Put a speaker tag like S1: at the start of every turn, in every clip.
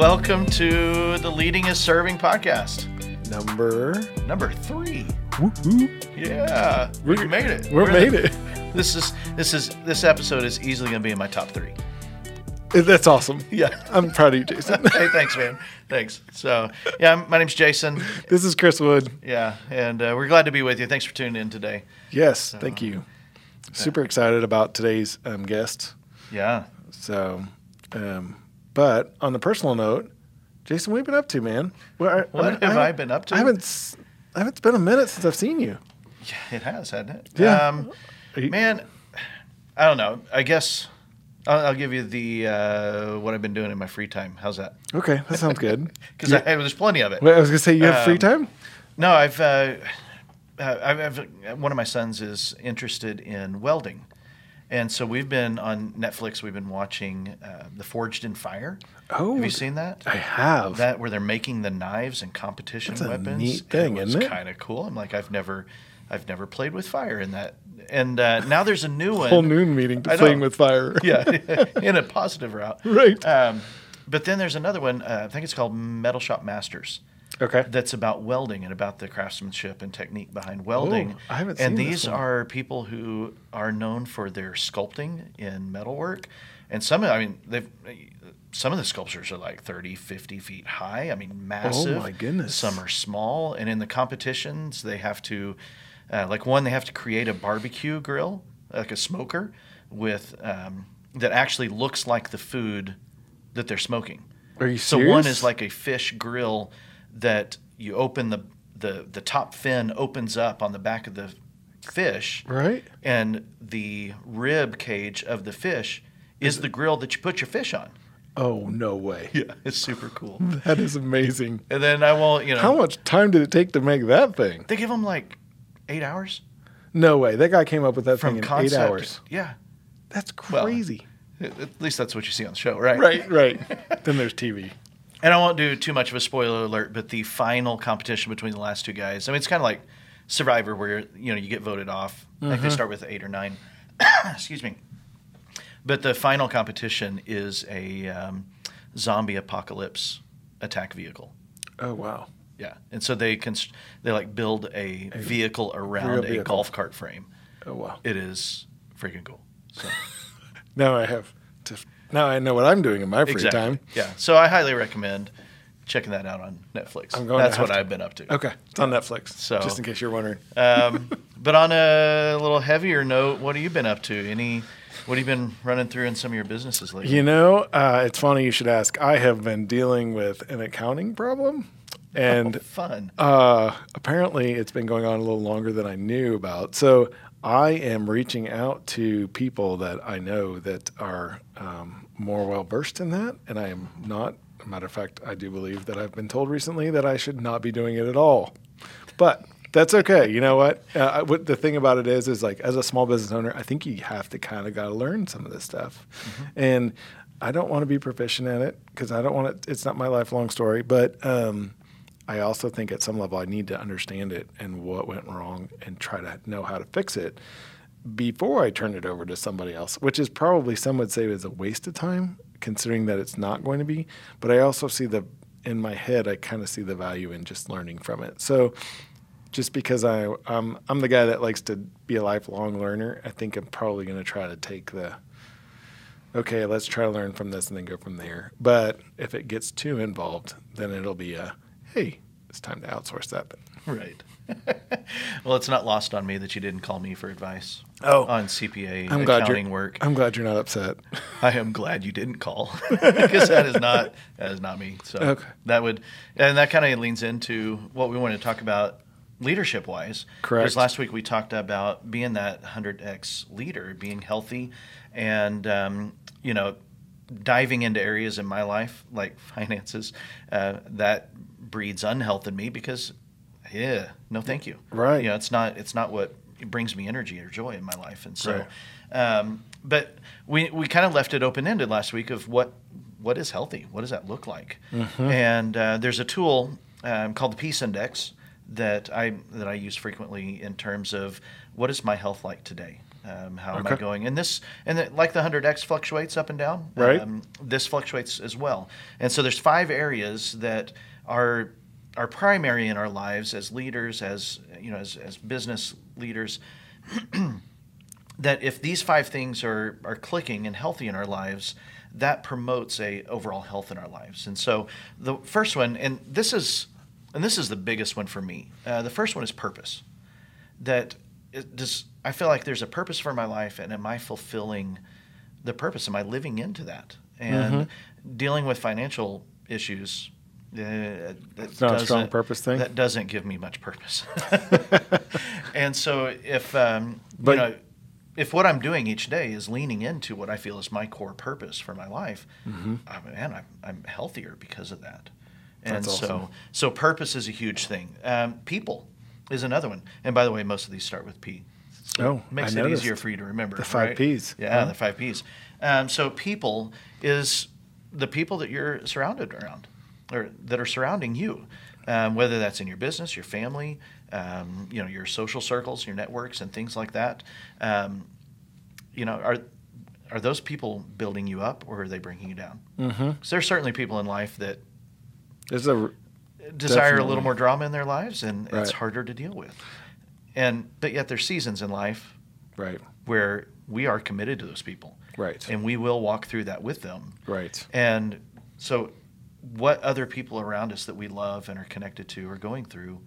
S1: welcome to the Leading is Serving podcast,
S2: Number.
S1: number three.
S2: Woo-hoo.
S1: Yeah, we made it.
S2: We
S1: We're
S2: made
S1: the-
S2: it.
S1: This is this is this episode is easily going to be in my top three.
S2: That's awesome.
S1: Yeah.
S2: I'm proud of you, Jason.
S1: hey, thanks, man. Thanks. So, yeah, my name's Jason.
S2: this is Chris Wood.
S1: Yeah, and uh, we're glad to be with you. Thanks for tuning in today.
S2: Yes, thank you. Super excited about today's um, guest.
S1: Yeah.
S2: So, um, but on the personal note, Jason, what have you been up to, man? I-
S1: What have I
S2: haven't-
S1: been up to?
S2: I haven't. I haven't. It's been a minute since I've seen you.
S1: Yeah, it has, hasn't it?
S2: Yeah.
S1: Um,
S2: you-
S1: man, I don't know. I guess I'll, I'll give you the uh, what I've been doing in my free time. How's that?
S2: Okay, that sounds good.
S1: Because there's plenty of it.
S2: Wait, I was gonna say you have free
S1: Um,
S2: time.
S1: No, I've, uh, uh, I've, I've one of my sons is interested in welding, and so we've been on Netflix. We've been watching uh, The Forged in Fire.
S2: Oh,
S1: have you seen that?
S2: I have.
S1: that where they're making the knives and competition
S2: That's a
S1: weapons.
S2: neat thing,
S1: it was
S2: isn't it?
S1: It's kind of cool. I'm like, I've never, I've never played with fire in that. And uh, now there's a new one.
S2: Whole noon meeting to playing with fire.
S1: yeah, in a positive route.
S2: Right.
S1: Um, but then there's another one. Uh, I think it's called Metal Shop Masters.
S2: Okay.
S1: That's about welding and about the craftsmanship and technique behind welding.
S2: I haven't
S1: and
S2: seen
S1: these are people who are known for their sculpting in metalwork. And some, I mean, they've some of the sculptures are like 30, 50 feet high. I mean, massive.
S2: Oh my goodness.
S1: Some are small. And in the competitions, they have to, uh, like one, they have to create a barbecue grill, like a smoker, with um, that actually looks like the food that they're smoking.
S2: Are you serious?
S1: So one is like a fish grill that you open the the the top fin opens up on the back of the fish,
S2: right.
S1: and the rib cage of the fish is the grill that you put your fish on.
S2: Oh no way.
S1: Yeah, it's super cool.
S2: That is amazing.
S1: And then I won't, you know,
S2: How much time did it take to make that thing?
S1: they give them like eight hours
S2: No way. That guy came up with that
S1: from
S2: thing in
S1: concept.
S2: eight hours.
S1: Yeah,
S2: That's crazy.
S1: at at least that's what you see on the show, right?
S2: right, right. then there's TV.
S1: And I won't do too much of a spoiler alert, but the final competition between the last two guys, I mean, it's kind of like Survivor, where you know you get voted off. Like they start with eight or nine. Excuse me. But the final competition is a um, zombie apocalypse attack vehicle.
S2: Oh wow.
S1: Yeah, and so they const- they like build a vehicle around a golf cart frame.
S2: Oh wow.
S1: It is freaking cool. So.
S2: Now I have to. Now I know what I'm doing in my free
S1: exactly.
S2: time.
S1: Yeah. So I highly recommend checking that out on Netflix.
S2: I'm going
S1: That's what
S2: to.
S1: I've been up to.
S2: Okay, it's on Netflix.
S1: So-
S2: just in case you're wondering.
S1: Um, but on a little heavier note, what have you been up to? Any, what have you been running through in some of your businesses lately?
S2: You know, uh, it's funny you should ask. I have been dealing with an accounting problem, and
S1: Oh, fun.
S2: Uh, apparently, it's been going on a little longer than I knew about. So I am reaching out to people that I know that are um, more well versed in that, and I am not. Matter of fact, I do believe that I've been told recently that I should not be doing it at all. But that's okay. You know what? Uh, what the thing about it is, is like as a small business owner, I think you have to kind of got to learn some of this stuff, and I don't want to be proficient at it because I don't want it. It's not my lifelong story, but. Um, I also think at some level I need to understand it and what went wrong and try to know how to fix it before I turn it over to somebody else, which is probably some would say is a waste of time considering that it's not going to be. But I also see the in my head I kind of see the value in just learning from it. So just because I I'm I'm the guy that likes to be a lifelong learner, I think I'm probably going to try to take the okay, let's try to learn from this and then go from there. But if it gets too involved, then it'll be a hey, it's time to outsource that.
S1: Right. well, it's not lost on me that you didn't call me for advice
S2: Oh,
S1: on CPA
S2: I'm glad
S1: accounting
S2: you're
S1: work.
S2: I'm glad you're not upset.
S1: I am glad you didn't call because that is not that is not me. So
S2: Okay.
S1: that would and that kind of leans into what we want to talk about leadership wise.
S2: Correct.
S1: Because last week we talked about being that hundred x leader, being healthy, and um, you know diving into areas in my life like finances uh, that breeds unhealth in me because yeah no thank you
S2: Right.
S1: you know it's not it's not what brings me energy or joy in my life and so
S2: Right.
S1: um, but we we kind of left it open ended last week of what what is healthy what does that look like
S2: Mm-hmm.
S1: and uh, there's a tool um, called the peace index that I that I use frequently in terms of what is my health like today. Um, how am I going? And this, and the, like the hundred X fluctuates up and down.
S2: Right.
S1: Um, this fluctuates as well. And so there's five areas that are are primary in our lives as leaders, as you know, as, as business leaders. that if these five things are are clicking and healthy in our lives, that promotes a overall health in our lives. And so the first one, and this is and this is the biggest one for me. Uh, the first one is purpose. That it does I feel like there's a purpose for my life, and am I fulfilling the purpose? Am I living into that? And dealing with financial issues. Uh, it's
S2: not a strong purpose thing?
S1: That doesn't give me much purpose. and so, if um,
S2: But-
S1: you know, if what I'm doing each day is leaning into what I feel is my core purpose for my life,
S2: Mm-hmm.
S1: uh, man, I'm, I'm healthier because of that. And
S2: That's
S1: so,
S2: awesome.
S1: so purpose is a huge thing. Um, people is another one. And by the way, most of these start with P.
S2: Oh,
S1: makes
S2: I
S1: it
S2: noticed.
S1: easier for you to remember.
S2: The five
S1: right?
S2: Ps.
S1: Yeah,
S2: Huh?
S1: the five Ps. Um, so people is the people that you're surrounded around, or that are surrounding you, um, whether that's in your business, your family, um, you know, your social circles, your networks, and things like that. Um, you know, are are those people building you up, or are they bringing you down?
S2: Mm-hmm.
S1: There's certainly people in life that
S2: There's a
S1: desire a little more drama in their lives, and it's harder to deal with. And but yet there's seasons in life
S2: right,
S1: where we are committed to those people,
S2: right,
S1: and we will walk through that with them.
S2: right.
S1: And so, what other people around us that we love and are connected to are going through,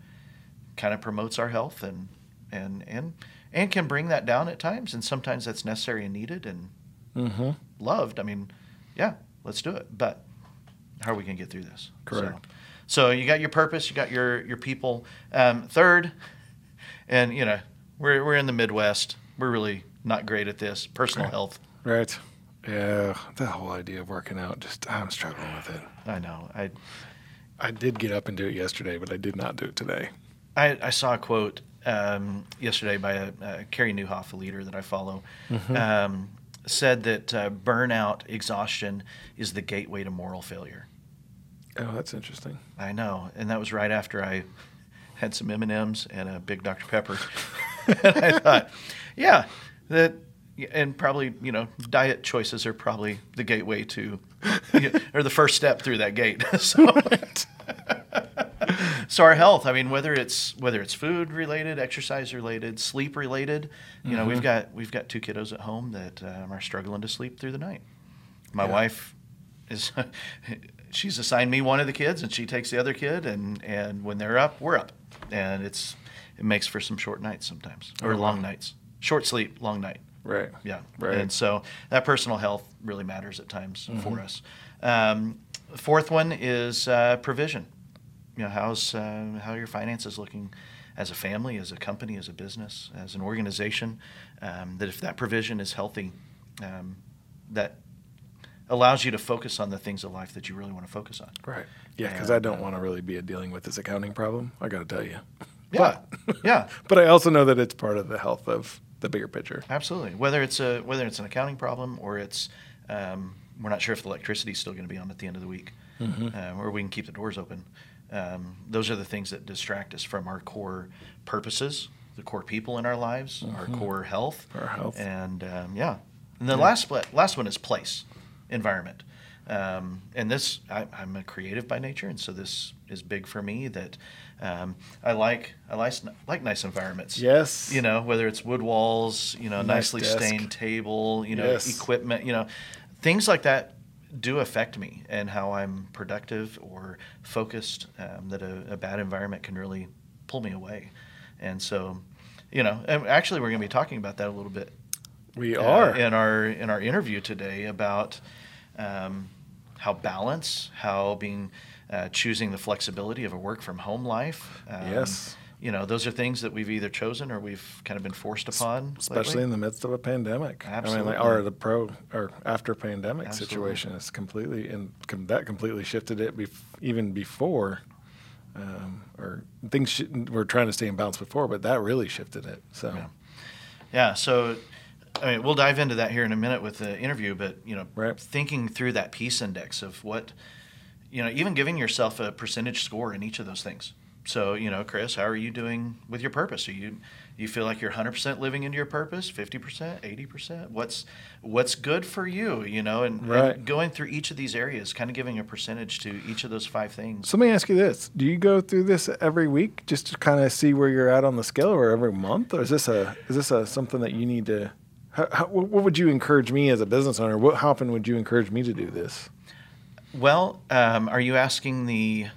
S1: kind of promotes our health and and and and can bring that down at times. And sometimes that's necessary and needed and
S2: Mm-hmm.
S1: loved. I mean, yeah, let's do it. But how are we going to get through this?
S2: Correct.
S1: So, so you got your purpose, you got your your people. Um, third, and you know, we're we're in the Midwest. We're really not great at this. Personal
S2: Right.
S1: health.
S2: Right. Yeah, the whole idea of working out, just I'm struggling with it.
S1: I know. I
S2: I did get up and do it yesterday, but I did not do it today.
S1: I, I saw a quote um, yesterday by a, uh, Carey Nieuwhof, a leader that I follow, um, said that uh, burnout, exhaustion is the gateway to moral failure.
S2: Oh, that's interesting.
S1: I know, and that was right after I had some M and M's and a big Dr Pepper, and I thought, yeah, that, and probably you know, diet choices are probably the gateway to, or the first step through that gate. so, so our health. I mean, whether it's whether it's food related, exercise related, sleep related. You know, we've got we've got two kiddos at home that um, are struggling to sleep through the night. My
S2: Yeah.
S1: wife is she's assigned me one of the kids, and she takes the other kid, and and when they're up, we're up, and it's it makes for some short nights sometimes or long nights. Short sleep, long night.
S2: Right.
S1: Yeah.
S2: Right.
S1: And so that personal health really matters at times for
S2: Mhm.
S1: us. Um, fourth one is uh, provision. You know, how's uh, how are your finances looking as a family, as a company, as a business, as an organization? Um, that if that provision is healthy, um, that allows you to focus on the things of life that you really want to focus on.
S2: Right. Yeah, because I don't
S1: uh,
S2: want to really be dealing with this accounting problem. I got to tell you.
S1: Yeah.
S2: But
S1: Yeah.
S2: but I also know that it's part of the health of the bigger picture.
S1: Absolutely. Whether it's a whether it's an accounting problem or it's um, we're not sure if the electricity is still going to be on at the end of the week,
S2: Mhm.
S1: uh, or we can keep the doors open. Um, those are the things that distract us from our core purposes, the core people in our lives, our
S2: Mhm.
S1: core health,
S2: Our health.
S1: and um, yeah. And the
S2: Yeah.
S1: last split, last one is place, environment. Um, and this, I, I'm a creative by nature, and so this is big for me. That um, I like, I like, like nice environments
S2: Yes.
S1: you know whether it's wood walls you know
S2: Nice
S1: nicely
S2: desk.
S1: stained table you know
S2: Yes.
S1: equipment you know things like that do affect me and how i'm productive or focused um, that a, a bad environment can really pull me away and so you know and actually we're going to be talking about that a little bit
S2: we
S1: uh,
S2: are.
S1: in our in our interview today about um, how balance, how being uh, choosing the flexibility of a work from home life. Um,
S2: Yes.
S1: you know those are things that we've either chosen or we've kind of been forced upon.
S2: especially
S1: lately.
S2: in the midst of a pandemic. I mean,
S1: Absolutely.
S2: like, or the pro or after pandemic
S1: Absolutely.
S2: situation is completely and com- that completely shifted it. Bef- even before, um, or things sh- were trying to stay in balance before, but that really shifted it. So
S1: Yeah. Yeah, so I mean, we'll dive into that here in a minute with the interview, but you know,
S2: Right.
S1: thinking through that peace index of what, you know, even giving yourself a percentage score in each of those things. So, you know, Chris, how are you doing with your purpose? Are you you feel like you're 100% living into your purpose, 50%, 80%? What's what's good for you, you know, and,
S2: Right.
S1: and going through each of these areas, kind of giving a percentage to each of those five things.
S2: So let me ask you this: Do you go through this every week just to kind of see where you're at on the scale, or every month, or is this a is this a something that you need to? How, how, what would you encourage me as a business owner? What how often would you encourage me to do this?
S1: Well, um, are you asking the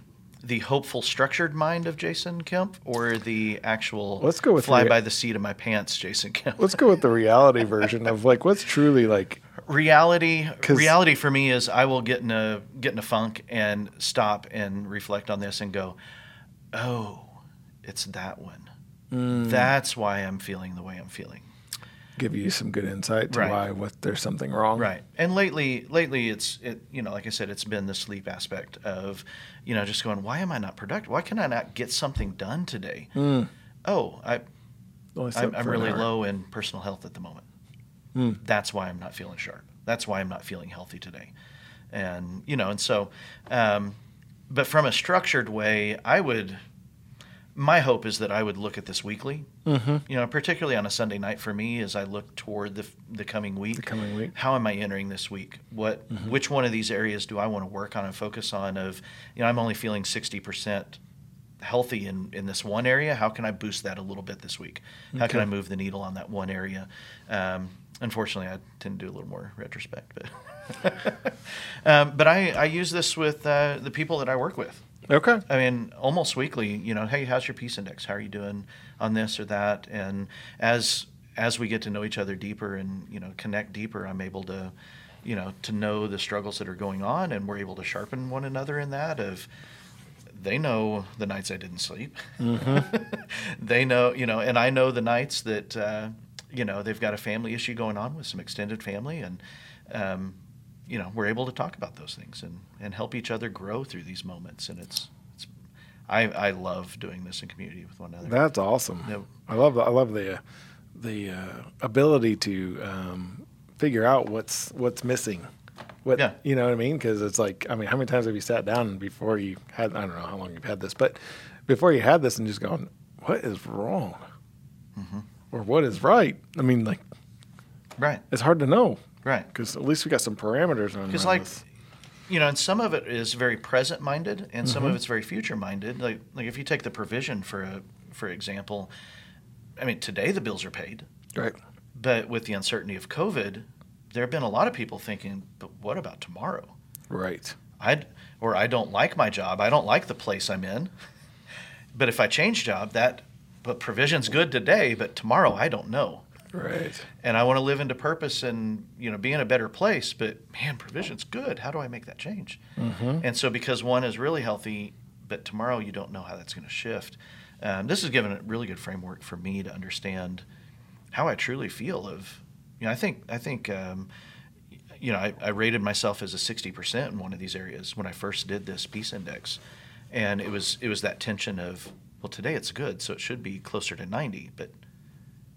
S1: the hopeful, structured mind of Jason Kempf, or the actual
S2: Let's go with
S1: fly
S2: rea-
S1: by the seat of my pants, Jason Kempf?
S2: Let's go with the reality version of like what's truly like.
S1: reality reality for me is I will get in a get in a funk and stop and reflect on this and go, oh, it's that one.
S2: Mm.
S1: That's why I'm feeling the way I'm feeling.
S2: Give you some good insight to
S1: Right.
S2: why what there's something wrong.
S1: Right. And lately, lately, it's it. You know, like I said, it's been the sleep aspect of, you know, just going. Why am I not productive? Why can I not get something done today?
S2: Mm.
S1: Oh, I I'm, I'm really low in personal health at the moment.
S2: Mm.
S1: That's why I'm not feeling sharp. That's why I'm not feeling healthy today. And, you know, and so, um, but from a structured way, I would, my hope is that I would look at this weekly,
S2: Mm-hmm.
S1: you know, particularly on a Sunday night for me as I look toward the, the coming week.
S2: The coming week.
S1: How am I entering this week? What,
S2: Mm-hmm.
S1: which one of these areas do I want to work on and focus on of, you know, I'm only feeling 60% healthy in, in this one area. How can I boost that a little bit this week? How can I move the needle on that one area? Um, unfortunately, I tend to do a little more retrospect, but um, but I, I use this with uh, the people that I work with.
S2: Okay.
S1: I mean, almost weekly. You know, hey, how's your peace index? How are you doing on this or that? And as as we get to know each other deeper and you know connect deeper, I'm able to, you know, to know the struggles that are going on, and we're able to sharpen one another in that. Of they know the nights I didn't sleep. they know, you know, and I know the nights that uh, you know they've got a family issue going on with some extended family, and um, you know we're able to talk about those things and and help each other grow through these moments. And it's it's I I love doing this in community with one another.
S2: That's awesome. I love the, I love the uh, the uh, ability to um, figure out what's what's missing. What
S1: Yeah.
S2: you know what I mean? Because it's like I mean, how many times have you sat down before you had I don't know how long you've had this, but before you had this and just going, what is wrong,
S1: Mm-hmm.
S2: or what is right? I mean, like
S1: Right,
S2: it's hard to know
S1: right.
S2: because at least we got some parameters on.
S1: Because like
S2: this.
S1: you know, and some of it is very present minded, and some of mm-hmm. it's very future minded. Like like if you take the provision for a for example, I mean today the bills are paid,
S2: right,
S1: but with the uncertainty of COVID, there have been a lot of people thinking, but what about tomorrow?
S2: right,
S1: I or I don't like my job. I don't like the place I'm in. But if I change job, that but provision's good today, but tomorrow I don't know.
S2: Right,
S1: And I want to live into purpose and you know be in a better place. But man, provision's good. How do I make that change?
S2: mm-hmm.
S1: And so because one is really healthy, but tomorrow you don't know how that's going to shift. Um, this has given a really good framework for me to understand how I truly feel. Of you know, I think I think um, you know I, I rated myself as a sixty percent in one of these areas when I first did this peace index, and it was it was that tension of well today it's good so it should be closer to ninety, but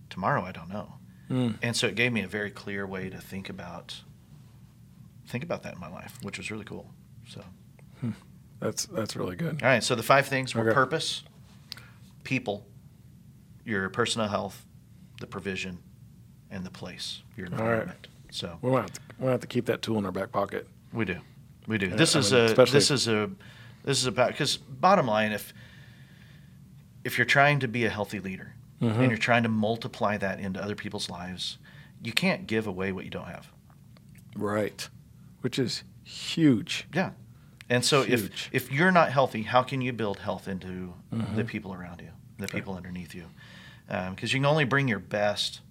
S1: tomorrow I don't know.
S2: Mm.
S1: And so it gave me a very clear way to think about think about that in my life, which was really cool. So.
S2: That's that's really good.
S1: All right, so the five things were
S2: Okay.
S1: purpose, people, your personal health, the provision, and the place, your
S2: right.
S1: environment. So
S2: We're gonna, have to, we're have to keep that tool in our back pocket.
S1: we do, we do.
S2: Yeah,
S1: This
S2: I
S1: is
S2: mean,
S1: a this is a this is about because bottom line, if if you're trying to be a healthy leader
S2: Mhm.
S1: and you're trying to multiply that into other people's lives, you can't give away what you don't have.
S2: Right. Which is huge.
S1: Yeah. And so
S2: Huge.
S1: if if you're not healthy, how can you build health into
S2: Mhm.
S1: the people around you, the people underneath you? Because you can only bring your best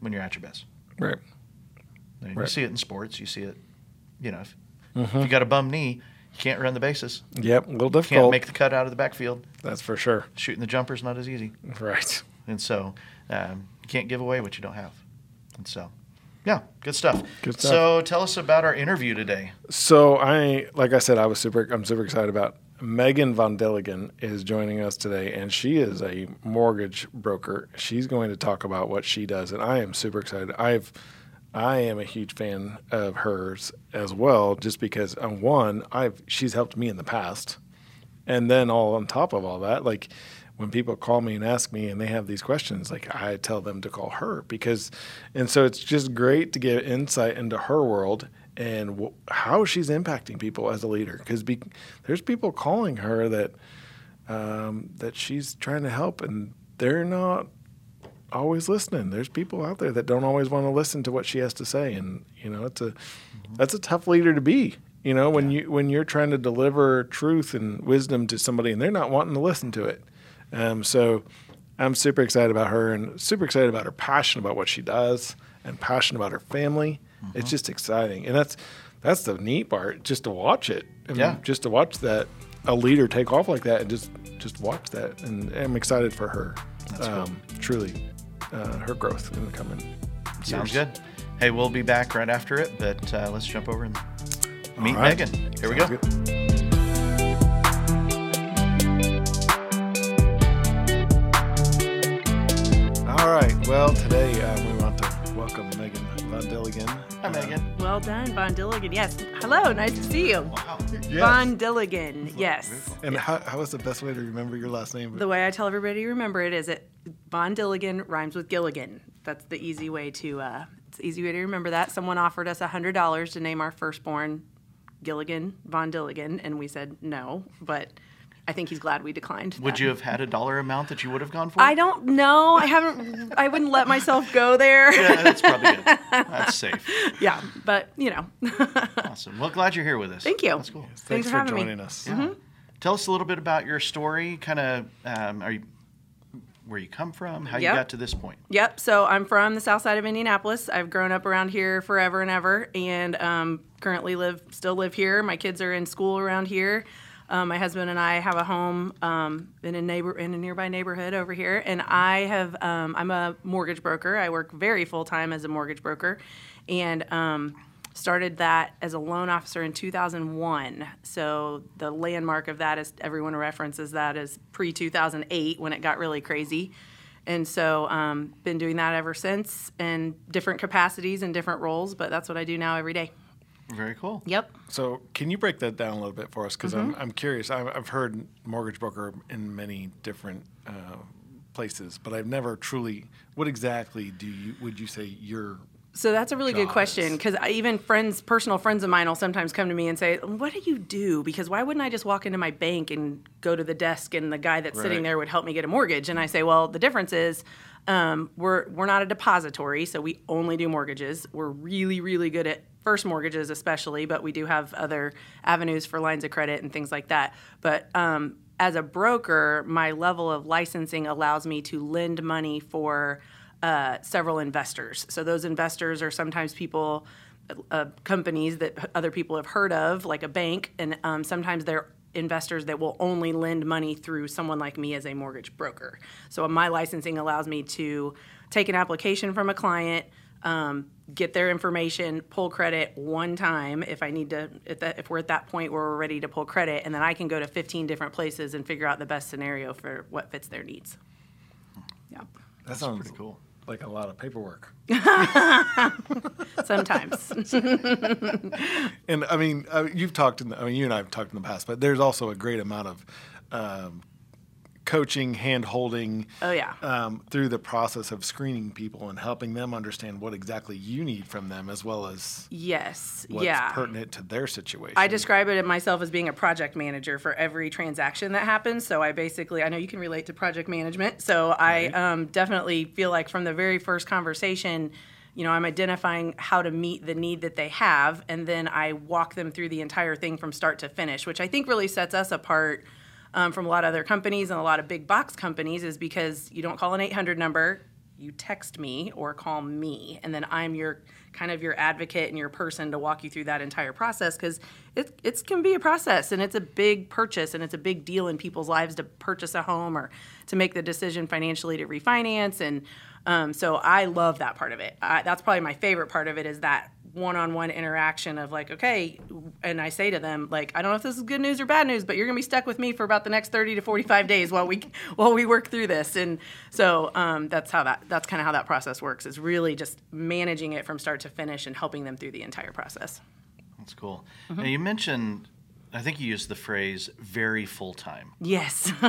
S1: when you're at your best.
S2: Right.
S1: I mean, You see it in sports. You see it, you know, if, if
S2: Mhm.
S1: you got a bum knee, you can't run the bases.
S2: Yep. A little
S1: Can't make the cut out of the backfield.
S2: That's for sure.
S1: Shooting the jumper's not as easy.
S2: Right.
S1: And so um, you can't give away what you don't have. And so, yeah, good stuff.
S2: Good stuff.
S1: So tell us about our interview today.
S2: So I, like I said, I was super. I'm super excited about Megan Vondielingen is joining us today, and she is a mortgage broker. She's going to talk about what she does, and I am super excited. I've, I am a huge fan of hers as well, just because on one, I've she's helped me in the past, And then all on top of all that, like when people call me and ask me and they have these questions, like I tell them to call her because, and so it's just great to get insight into her world and w- how she's impacting people as a leader. Because be- there's people calling her that um, that she's trying to help, and they're not always listening. There's people out there that don't always want to listen to what she has to say, and you know, it's a mm-hmm. that's a tough leader to be. You know, when yeah. you when you're trying to deliver truth and wisdom to somebody, and they're not wanting to listen to it. Um, so, I'm super excited about her, and super excited about her passion about what she does, and passion about her family. Mm-hmm. It's just exciting, and that's that's the neat part, just to watch it. I mean, yeah, just to watch that a leader take off like that and just just watch that. And I'm excited for her. Um, cool. Truly, uh, her growth in the coming.
S1: Sounds years. good. Hey, we'll be back right after it, but uh, let's jump over and meet right. Megan. Here Sounds we go. Good.
S2: All right. Well, today uh, we want to welcome Megan Vondielingen.
S1: Hi, Megan.
S3: Well done, Vondielingen. Yes. Hello. Nice to see you. Wow. Yes. Vondielingen. Yes.
S2: And how, how is the best way to remember your last name?
S3: The way I tell everybody to remember it is it Vondielingen rhymes with Gilligan. That's the easy way to. Uh, it's easy way to remember that. Someone offered us hundred dollars to name our firstborn Gilligan Vondielingen, and we said no, but I think he's glad we declined.
S1: Would
S3: that.
S1: you have had a dollar amount that you would have gone for?
S3: I don't know. I haven't. I wouldn't let myself go there.
S1: yeah, that's probably good. That's safe.
S3: Yeah, but you know.
S1: awesome. Well, glad you're here with us.
S3: Thank you.
S2: That's cool. Thanks, Thanks for, for joining me. us.
S1: Yeah. Mm-hmm. Tell us a little bit about your story. Kind of, um, are you where you come from, how yep. you got to this point.
S3: Yep. So I'm from the south side of Indianapolis. I've grown up around here forever and ever, and um, currently live, still live here. My kids are in school around here. Um, my husband and I have a home um, in a neighbor in a nearby neighborhood over here, and I have um, I'm a mortgage broker. I work very full time as a mortgage broker, and um, started that as a loan officer in 2001. So the landmark of that is everyone references that as pre 2008 when it got really crazy. And so, um, been doing that ever since in different capacities and different roles, but that's what I do now every day.
S1: Very cool.
S3: Yep.
S2: So, can you break that down a little bit for us? Because mm-hmm. I'm, I'm curious. I've heard mortgage broker in many different uh, places, but I've never truly. What exactly do you would you say your
S3: so that's a really good question because even friends, personal friends of mine, will sometimes come to me and say, "What do you do?" Because why wouldn't I just walk into my bank and go to the desk and the guy that's right. sitting there would help me get a mortgage? And I say, "Well, the difference is um, we're we're not a depository, so we only do mortgages. We're really really good at first mortgages, especially, but we do have other avenues for lines of credit and things like that. But um, as a broker, my level of licensing allows me to lend money for uh, several investors. So those investors are sometimes people, uh, companies that other people have heard of, like a bank, and um, sometimes they're investors that will only lend money through someone like me as a mortgage broker. So my licensing allows me to take an application from a client, um, get their information, pull credit one time if I need to, if, that, if, we're at that point where we're ready to pull credit, and then I can go to 15 different places and figure out the best scenario for what fits their needs.
S2: Yeah. That sounds pretty cool like a lot of paperwork.
S3: Sometimes.
S2: and I mean, uh, you've talked in the, I mean, you and I have talked in the past, but there's also a great amount of um, coaching, hand holding.
S3: Oh yeah.
S2: Um, through the process of screening people and helping them understand what exactly you need from them, as well as
S3: yes,
S2: what's
S3: yeah,
S2: pertinent to their situation.
S3: I describe it in myself as being a project manager for every transaction that happens. So I basically, I know you can relate to project management. So right. I um, definitely feel like from the very first conversation you know, I'm identifying how to meet the need that they have, and then I walk them through the entire thing from start to finish, which I think really sets us apart um, from a lot of other companies and a lot of big box companies is because you don't call an 800 number, you text me or call me, and then I'm your kind of your advocate and your person to walk you through that entire process because it it can be a process and it's a big purchase and it's a big deal in people's lives to purchase a home or to make the decision financially to refinance and um, so I love that part of it. I, that's probably my favorite part of it is that one-on-one interaction of like okay and i say to them like i don't know if this is good news or bad news but you're going to be stuck with me for about the next 30 to 45 days while we while we work through this and so um, that's how that that's kind of how that process works is really just managing it from start to finish and helping them through the entire process
S1: that's cool mm-hmm. now you mentioned I think you used the phrase "very full time."
S3: Yes.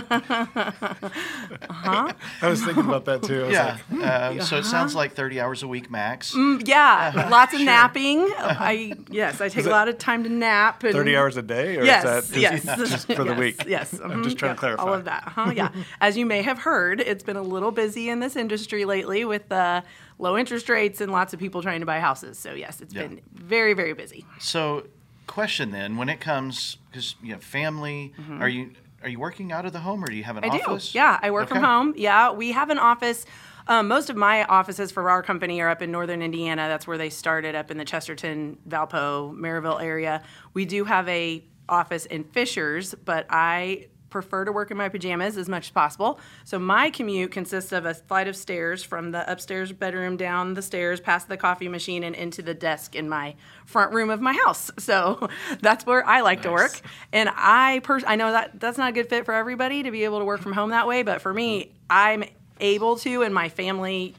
S3: Uh-huh.
S2: I was thinking about that too. I was
S1: Yeah.
S2: like, hmm.
S1: Uh, so it uh-huh. sounds like 30 hours a week max.
S3: Mm, yeah. Lots of napping. I yes, I take a lot of time to nap. And,
S2: 30 hours a day? Or
S3: Yes,
S2: is that just,
S3: yes,
S2: just for the
S3: yes,
S2: week?
S3: Yes,
S2: I'm mm-hmm.
S3: just
S2: trying
S3: yeah,
S2: to clarify.
S3: all of that. Huh? Yeah, as you may have heard, it's been a little busy in this industry lately with uh, low interest rates and lots of people trying to buy houses. So yes, it's
S1: Yeah.
S3: been very very busy.
S1: So, question then, when it comes because you have family, mm-hmm. are you are you working out of the home or do you have an.
S3: I
S1: office?
S3: do. Yeah, I work from home. Yeah, we have an office. Um, most of my offices for our company are up in northern Indiana. That's where they started, up in the Chesterton, Valpo, Merrillville area. We do have a office in Fishers, but I prefer to work in my pajamas as much as possible. So my commute consists of a flight of stairs from the upstairs bedroom down the stairs, past the coffee machine, and into the desk in my front room of my house. So that's where I like to work. And I pers- I know that that's not a good fit for everybody to be able to work from home that way, but for me, I'm able to, and my family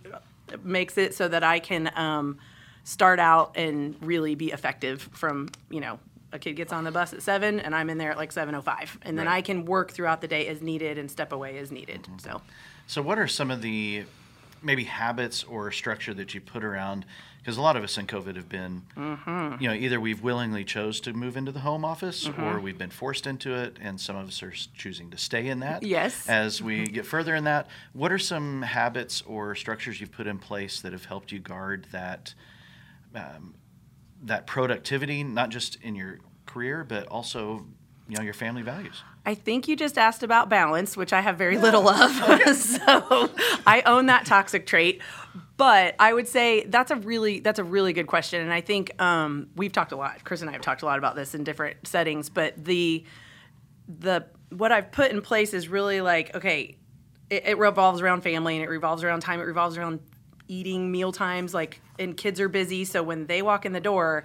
S3: makes it so that I can um, start out and really be effective from you know a kid gets on the bus at seven and I'm in there at like seven oh five, and then
S1: Right.
S3: I can work throughout the day as needed and step away as needed. So.
S1: So, what are some of the maybe habits or structure that you put around? Because a lot of us in COVID have been,
S3: Mm-hmm.
S1: you know, either we've willingly chose to move into the home office or we've been forced into it, and some of us are s- choosing to stay in that.
S3: Yes.
S1: As we get further in that, what are some habits or structures you've put in place that have helped you guard that um, that productivity, not just in your career, but also, you know, your family values?
S3: I think you just asked about balance, which I have very little of. so I own that toxic trait. But I would say that's a really that's a really good question, and I think um, we've talked a lot. Chris and I have talked a lot about this in different settings. But the the what I've put in place is really like okay, it, it revolves around family and it revolves around time. It revolves around eating meal times. Like and kids are busy, so when they walk in the door,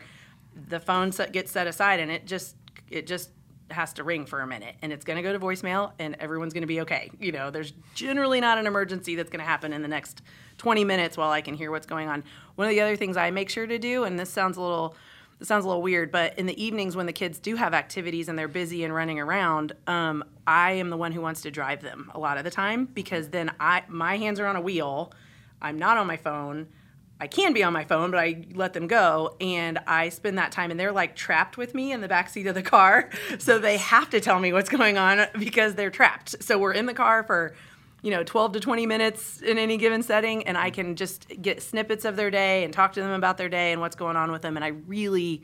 S3: the phone set, gets set aside, and it just it just has to ring for a minute, and it's going to go to voicemail, and everyone's going to be okay. You know, there's generally not an emergency that's going to happen in the next 20 minutes while I can hear what's going on. One of the other things I make sure to do, and this sounds a little this sounds a little weird, but in the evenings when the kids do have activities and they're busy and running around, um, I am the one who wants to drive them a lot of the time because then I my hands are on a wheel. I'm not on my phone. I can be on my phone, but I let them go, and I spend that time, and they're like trapped with me in the back seat of the car, so they have to tell me what's going on because they're trapped. So we're in the car for, you know, 12 to 20 minutes in any given setting, and I can just get snippets of their day and talk to them about their day and what's going on with them, and I really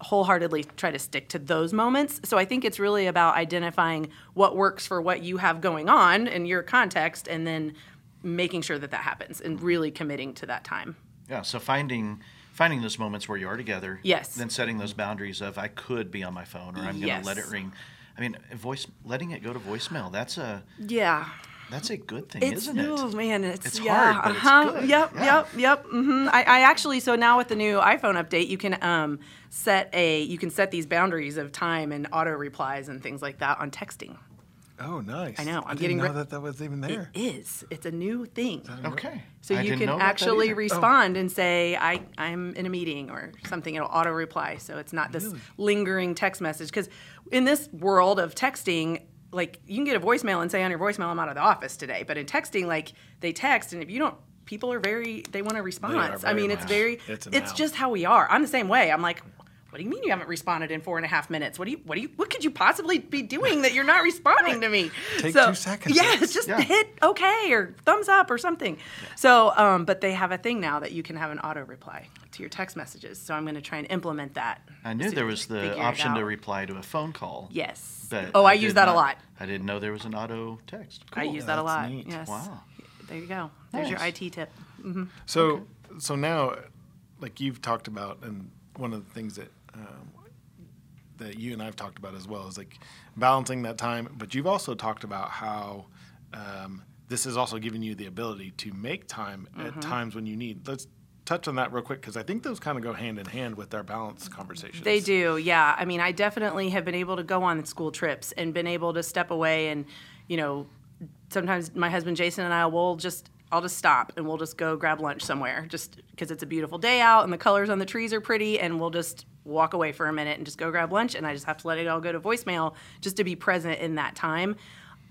S3: wholeheartedly try to stick to those moments. So I think it's really about identifying what works for what you have going on in your context, and then making sure that that happens and really committing to that time.
S1: Yeah. So finding finding those moments where you are together.
S3: Yes.
S1: Then setting those boundaries of I could be on my phone or I'm going to
S3: Yes.
S1: let it ring. I mean, voice letting it go to voicemail. That's a
S3: Yeah.
S1: that's a good thing,
S3: It's
S1: isn't it?
S3: oh man, it's,
S1: It's
S3: yeah,
S1: hard,
S3: uh-huh.
S1: good.
S3: Yep,
S1: Yeah.
S3: yep, yep. hmm I, I actually so now with the new iPhone update, you can um, set a you can set these boundaries of time and auto replies and things like that on texting.
S2: Oh, nice.
S3: I know, I'm
S2: I didn't know
S3: re-
S2: that that was even there.
S3: It is. It's a new thing.
S1: Okay.
S3: So
S1: I
S3: you
S1: didn't
S3: can
S1: know about that
S3: actually
S1: either. Oh.
S3: respond and say, I, I'm in a meeting or something. It'll auto reply. So it's not this lingering text message. Because in this world of texting, like you can get a voicemail and say on your voicemail, I'm out of the office today. But in texting, like they text, and if you don't, people are very, they want a response. I
S2: very
S3: mean, it's
S2: much.
S3: very,
S2: It's
S3: it's,
S2: a
S3: just how we are. I'm the same way. I'm like, what do you mean you haven't responded in four and a half minutes? What do you, what do you, what could you possibly be doing that you're not responding to me?
S2: Take
S3: So-
S2: two seconds.
S3: Yeah, just
S1: Yeah.
S3: hit okay or thumbs up or something. So, um, but they have a thing now that you can have an auto reply to your text messages. So I'm going to try and implement that.
S1: I knew there was the option to reply to a phone call.
S3: Yes.
S1: But
S3: oh, I,
S1: did
S3: use that a lot.
S1: I didn't know there was an auto text.
S3: I use that a lot.
S2: neat.
S3: Yes.
S1: Wow.
S3: There you go. There's your IT tip.
S2: So, so now, like you've talked about, and one of the things that um, that you and I've talked about as well is like balancing that time. But you've also talked about how um, this has also given you the ability to make time at times when you need. Let's touch on that real quick because I think those kind of go hand in hand with our balance conversations.
S3: They do, yeah. I mean, I definitely have been able to go on school trips and been able to step away and, you know, sometimes my husband Jason and I will just I'll just stop and we'll just go grab lunch somewhere just because it's a beautiful day out and the colors on the trees are pretty and we'll just walk away for a minute and just go grab lunch, and I just have to let it all go to voicemail just to be present in that time.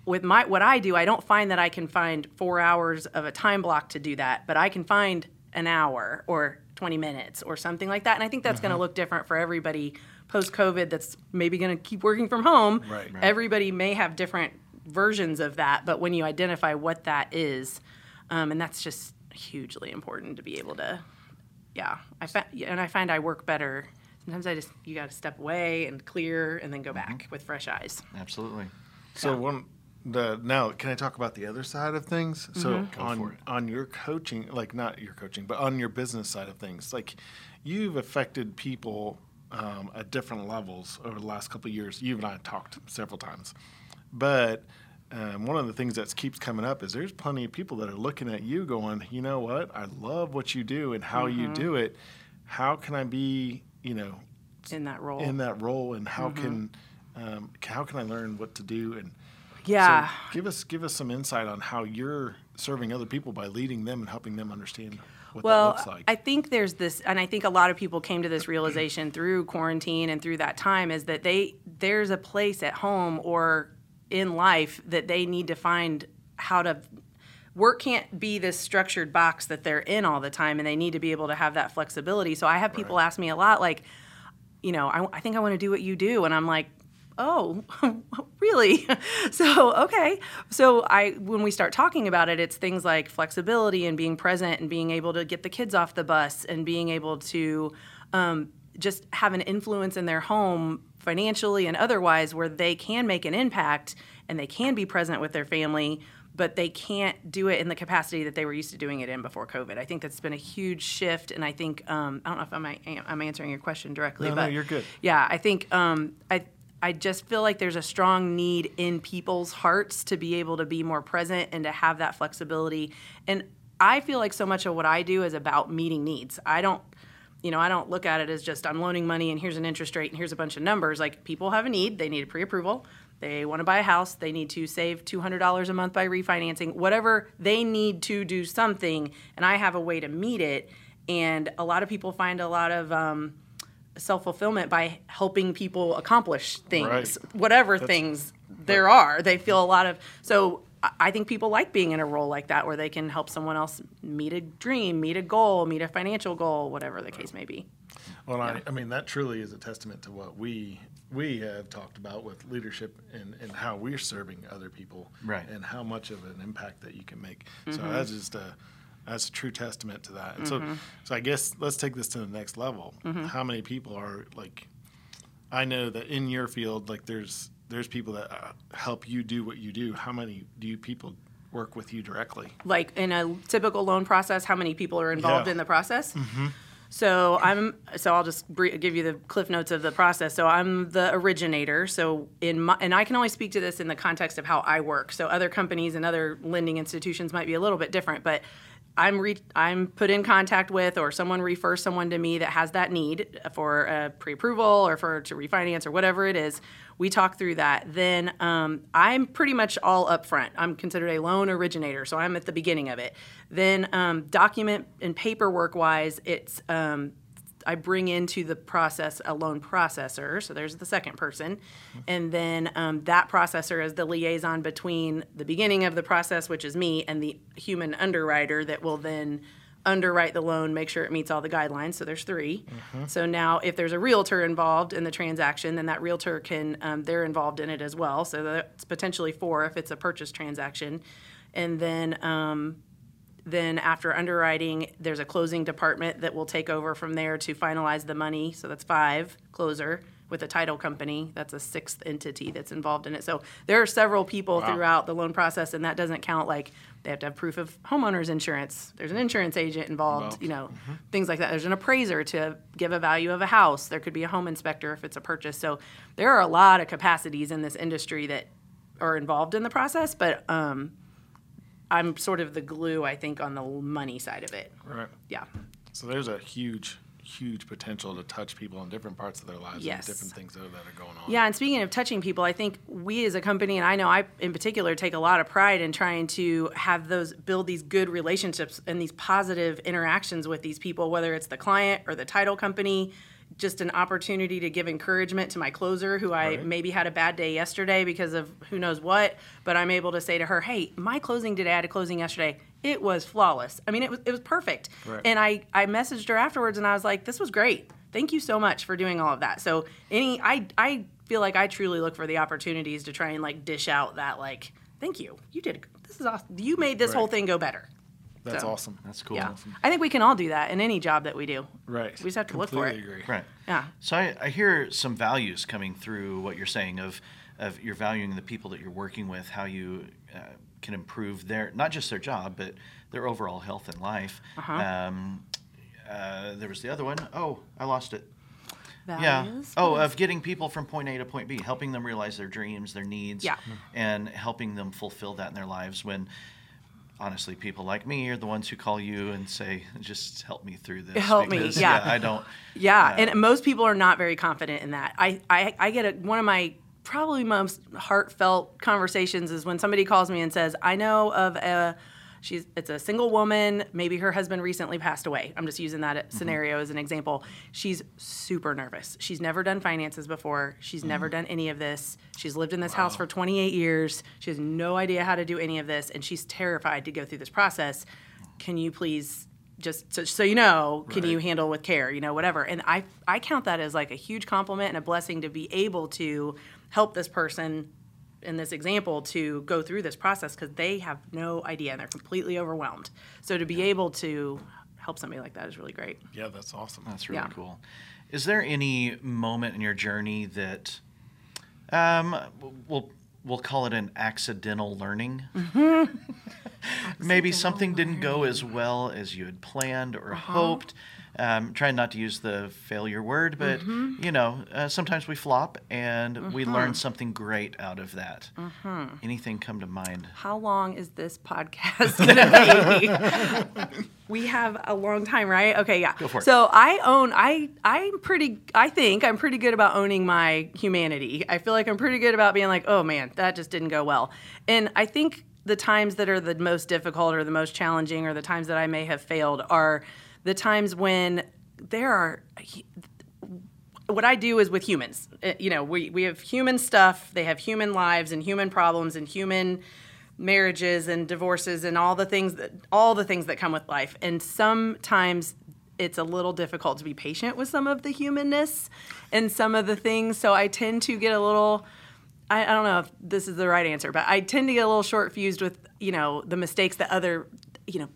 S3: With my what I do, I don't find that I can find four hours of a time block to do that, but I can find an hour or 20 minutes or something like that. And I think that's going to look different for everybody post COVID that's maybe going to keep working from home.
S2: Right. Right.
S3: Everybody may have different versions of that, but when you identify what that is, um, and that's just hugely important to be able to, yeah. I fa- and I find I work better. Sometimes I just you got to step away and clear and then go back with fresh eyes.
S1: Absolutely.
S2: So one the now can I talk about the other side of things? So
S1: Go
S2: on on your coaching, like not your coaching, but on your business side of things, like you've affected people um, at different levels over the last couple of years. You and I have talked several times, but um, one of the things that keeps coming up is there's plenty of people that are looking at you going, you know what? I love what you do and how you do it. How can I be, you know,
S3: In that role.
S2: in that role, and how can um, how can I learn what to do and
S3: yeah.
S2: so give us give us some insight on how you're serving other people by leading them and helping them understand what
S3: well,
S2: that looks like.
S3: I think there's this, and I think a lot of people came to this realization through quarantine and through that time is that they there's a place at home or in life that they need to find how to work can't be this structured box that they're in all the time and they need to be able to have that flexibility. So i have people ask me a lot like you know i, I think i want to do what you do and i'm like oh really? So okay. So i when we start talking about it it's things like flexibility and being present and being able to get the kids off the bus and being able to um, just have an influence in their home financially and otherwise where they can make an impact and they can be present with their family but they can't do it in the capacity that they were used to doing it in before COVID. I think that's been a huge shift, and I think um, I don't know if I'm, I'm answering your question directly,
S2: No, no,
S3: but
S2: you're good.
S3: Yeah, I think um, I I just feel like there's a strong need in people's hearts to be able to be more present and to have that flexibility. And I feel like so much of what I do is about meeting needs. I don't you know, I don't look at it as just I'm loaning money and here's an interest rate and here's a bunch of numbers. Like people have a need, they need a pre-approval, they want to buy a house, they need to save $200 a month by refinancing, whatever they need to do something, and I have a way to meet it. And a lot of people find a lot of um, self fulfillment by helping people accomplish things,
S2: Right.
S3: whatever things there are. They feel a lot of so. I think people like being in a role like that where they can help someone else meet a dream, meet a goal, meet a financial goal, whatever the case may be.
S2: Well, I, I mean that truly is a testament to what we we have talked about with leadership and, and how we're serving other people,
S1: Right.
S2: And how much of an impact that you can make.
S3: Mm-hmm.
S2: So that's just a that's a true testament to that. And so so I guess let's take this to the next level.
S3: Mm-hmm.
S2: How many people are like? I know that in your field, like there's there's people that uh, help you do what you do. How many do you people work with you directly?
S3: like in a typical loan process, how many people are involved
S2: Yeah.
S3: in the process? So I'm so I'll just give you the cliff notes of the process. So I'm the originator. So in my, and I can only speak to this in the context of how I work. So other companies and other lending institutions might be a little bit different, but I'm re- I'm put in contact with or someone refers someone to me that has that need for a pre-approval or for to refinance or whatever it is. We talk through that. Then um, I'm pretty much all upfront. I'm considered a loan originator, so I'm at the beginning of it. Then um, document and paperwork wise, it's um, I bring into the process a loan processor. So there's the second person. And then um, that processor is the liaison between the beginning of the process, which is me, and the human underwriter that will then underwrite the loan, make sure it meets all the guidelines. So there's 3 So now if there's a realtor involved in the transaction, then that realtor can, um, they're involved in it as well. So that's potentially four if it's a purchase transaction. And then um, then after underwriting, there's a closing department that will take over from there to finalize the money. So that's five closer with a title company. That's a sixth entity that's involved in it. So there are several people throughout the loan process, and that doesn't count like they have to have proof of homeowners insurance. There's an insurance agent involved, you know, things like that. There's an appraiser to give a value of a house. There could be a home inspector if it's a purchase. So there are a lot of capacities in this industry that are involved in the process, but um, I'm sort of the glue, I think, on the money side of it.
S2: Right.
S3: Yeah.
S2: So there's a huge, huge potential to touch people in different parts of their lives
S3: Yes.
S2: and different things that are, that are going on.
S3: Yeah, and speaking of touching people, I think we as a company, and I know I in particular take a lot of pride in trying to have those build these good relationships and these positive interactions with these people, whether it's the client or the title company. Just an opportunity to give encouragement to my closer who I
S2: Right.
S3: maybe had a bad day yesterday because of who knows what, but I'm able to say to her, "Hey, my closing today, I had a closing yesterday. It was flawless. I mean, it was it was perfect."
S2: Right.
S3: And I I messaged her afterwards and I was like, "This was great. Thank you so much for doing all of that." So, any I I feel like I truly look for the opportunities to try and like dish out that like, "Thank you. You did this is awesome. You made this
S2: Right.
S3: whole thing go better."
S2: That's
S3: So,
S2: awesome.
S1: That's cool.
S3: Yeah. I think we can all do that in any job that we do.
S2: Right.
S3: We just have to look for it.
S2: Completely agree.
S1: Right.
S3: Yeah.
S1: So I, I hear some values coming through what you're saying of, of you're valuing the people that you're working with, how you uh, can improve their not just their job but their overall health and life.
S3: Uh-huh.
S1: Um, uh, there was the other one. Oh, I lost it.
S3: Values.
S1: Yeah. Oh, of getting people from point A to point B, helping them realize their dreams, their needs,
S3: Yeah.
S1: and helping them fulfill that in their lives. When honestly, people like me are the ones who call you and say, "Just help me through this."
S3: Help me,
S1: because,
S3: yeah.
S1: I don't.
S3: Yeah,
S1: Yeah.
S3: and most people are not very confident in that. I, I, I get a, one of my probably most heartfelt conversations is when somebody calls me and says, "I know of a, she's it's a single woman. Maybe her husband recently passed away. I'm just using that mm-hmm. scenario as an example. She's super nervous. She's never done finances before. She's never mm-hmm. done any of this. She's lived in this house for 28 years. She has no idea how to do any of this, and she's terrified to go through this process. Can you please?" just so, so you know, can you handle with care, you know, whatever. And I I count that as like a huge compliment and a blessing to be able to help this person in this example to go through this process because they have no idea and they're completely overwhelmed. So to be able to help somebody like that is really great.
S2: Yeah, that's awesome.
S1: That's really
S3: Yeah.
S1: cool. Is there any moment in your journey that, um, we'll we'll call it an accidental learning? Maybe something didn't go as well as you had planned or hoped. Um, trying not to use the failure word, but you know, uh, sometimes we flop and we learn something great out of that. Anything come to mind?
S3: How long is this podcast gonna be? we have a long time, right? Okay, yeah.
S1: Go for it.
S3: So I own I I'm pretty I think I'm pretty good about owning my humanity. I feel like I'm pretty good about being like, oh man, that just didn't go well. And I think the times that are the most difficult or the most challenging or the times that I may have failed are the times when there are what I do is with humans. Uh, You know, we, we have human stuff, they have human lives and human problems and human marriages and divorces and all the things that all the things that come with life. And sometimes it's a little difficult to be patient with some of the humanness and some of the things. So I tend to get a little I, I don't know if this is the right answer, but I tend to get a little short fused with, you know, the mistakes that other, you know,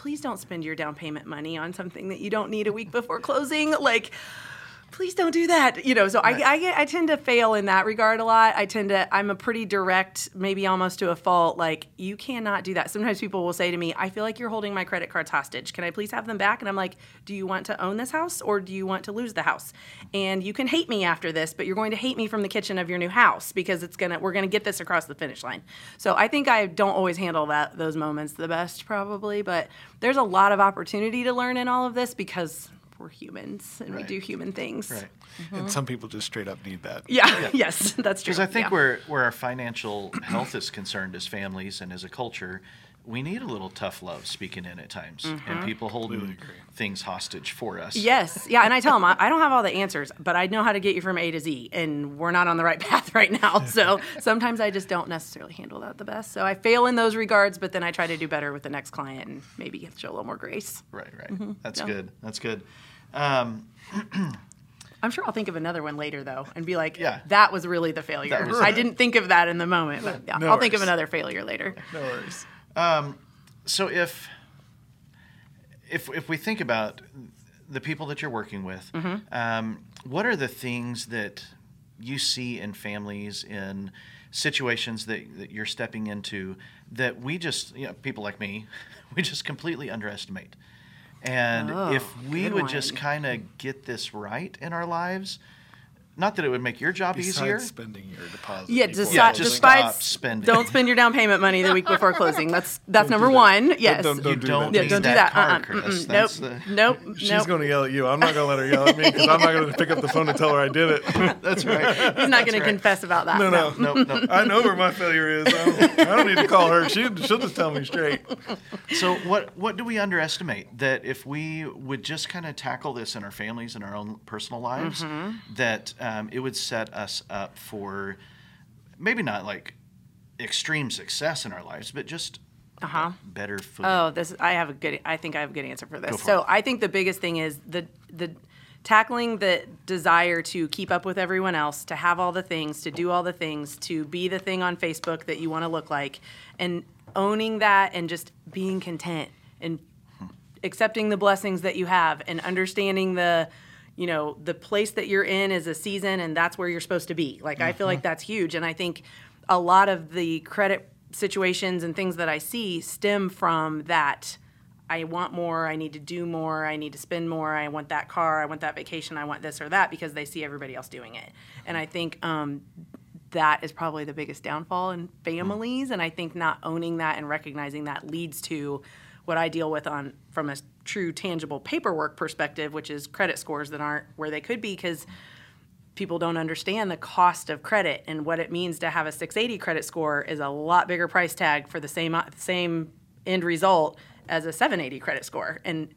S3: please don't spend your down payment money on something that you don't need a week before closing. Like, please don't do that. You know, so I, I, get, I tend to fail in that regard a lot. I tend to, I'm a pretty direct, maybe almost to a fault. Like, you cannot do that. Sometimes people will say to me, I feel like you're holding my credit cards hostage. Can I please have them back? And I'm like, do you want to own this house or do you want to lose the house? And you can hate me after this, but you're going to hate me from the kitchen of your new house because it's gonna, we're gonna get this across the finish line. So I think I don't always handle that those moments the best, probably. But there's a lot of opportunity to learn in all of this because we're humans and we do human things.
S1: Right.
S2: And mm-hmm. some people just straight up need that.
S3: Yeah. yes, that's true.
S1: Because I think
S3: yeah.
S1: where, where our financial health is concerned as families and as a culture, we need a little tough love speaking in at times and people holding
S2: Completely
S1: things hostage for us.
S3: Yes, yeah, and I tell them I, I don't have all the answers, but I know how to get you from A to Z, and we're not on the right path right now. So sometimes I just don't necessarily handle that the best. So I fail in those regards, but then I try to do better with the next client and maybe show a little more grace.
S1: Right, right. That's
S3: Mm-hmm. Yeah.
S1: good. That's good. Um,
S3: I'm sure I'll think of another one later though, and be like,
S1: Yeah.
S3: that was really the failure. I didn't think of that in the moment, but yeah,
S2: No
S3: I'll think of another failure later.
S2: No worries.
S1: So if if if we think about the people that you're working with,
S3: Mm-hmm.
S1: um, what are the things that you see in families in situations that, that you're stepping into that we just you know people like me we just completely underestimate and
S3: Oh,
S1: if we would just kind of get this right in our lives not that it would make your job easier.
S2: Spending your deposit.
S3: Yeah,
S2: people
S3: just,
S1: Yeah, just
S3: despite
S1: stop spending.
S3: don't spend your down payment money the week before closing. That's that's
S2: Don't
S3: number
S2: do that.
S3: one. Yes.
S2: Don't-
S1: you
S2: don't do
S1: don't
S2: that.
S3: yeah,
S1: need
S3: don't do
S1: that
S3: that.
S1: car,
S3: Uh-uh.
S1: Chris.
S3: Mm-mm.
S1: That's
S3: Nope.
S1: the-
S3: Nope.
S2: She's
S3: nope.
S2: going to yell at you. I'm not going to let her yell at me because I'm not going to pick up the phone and tell her I did it.
S1: That's right.
S3: He's not going to confess about that.
S2: no, no.
S1: Nope, nope.
S2: I know where my failure is. I don't, I don't need to call her. She, she'll just tell me straight.
S1: So what what do we underestimate? That if we would just kind of tackle this in our families and our own personal lives,
S3: Mm-hmm.
S1: that um, it would set us up for maybe not like extreme success in our lives, but just
S3: Uh-huh.
S1: better food.
S3: Oh, this I have a good. I think I have a good answer for this.
S1: For
S3: so
S1: it.
S3: I think the biggest thing is the the tackling the desire to keep up with everyone else, to have all the things, to do all the things, to be the thing on Facebook that you want to look like, and owning that and just being content and accepting the blessings that you have and understanding the you know the place that you're in is a season and that's where you're supposed to be. Like i feel like that's huge. And i think a lot of the credit situations and things that i see stem from that i want more i need to do more i need to spend more i want that car i want that vacation i want this or that because they see everybody else doing it. And i think um, that is probably the biggest downfall in families. And i think not owning that and recognizing that leads to what i deal with on from a true tangible paperwork perspective which is credit scores that aren't where they could be because people don't understand the cost of credit and what it means to have a 680 credit score is a lot bigger price tag for the same uh, same end result as a 780 credit score. And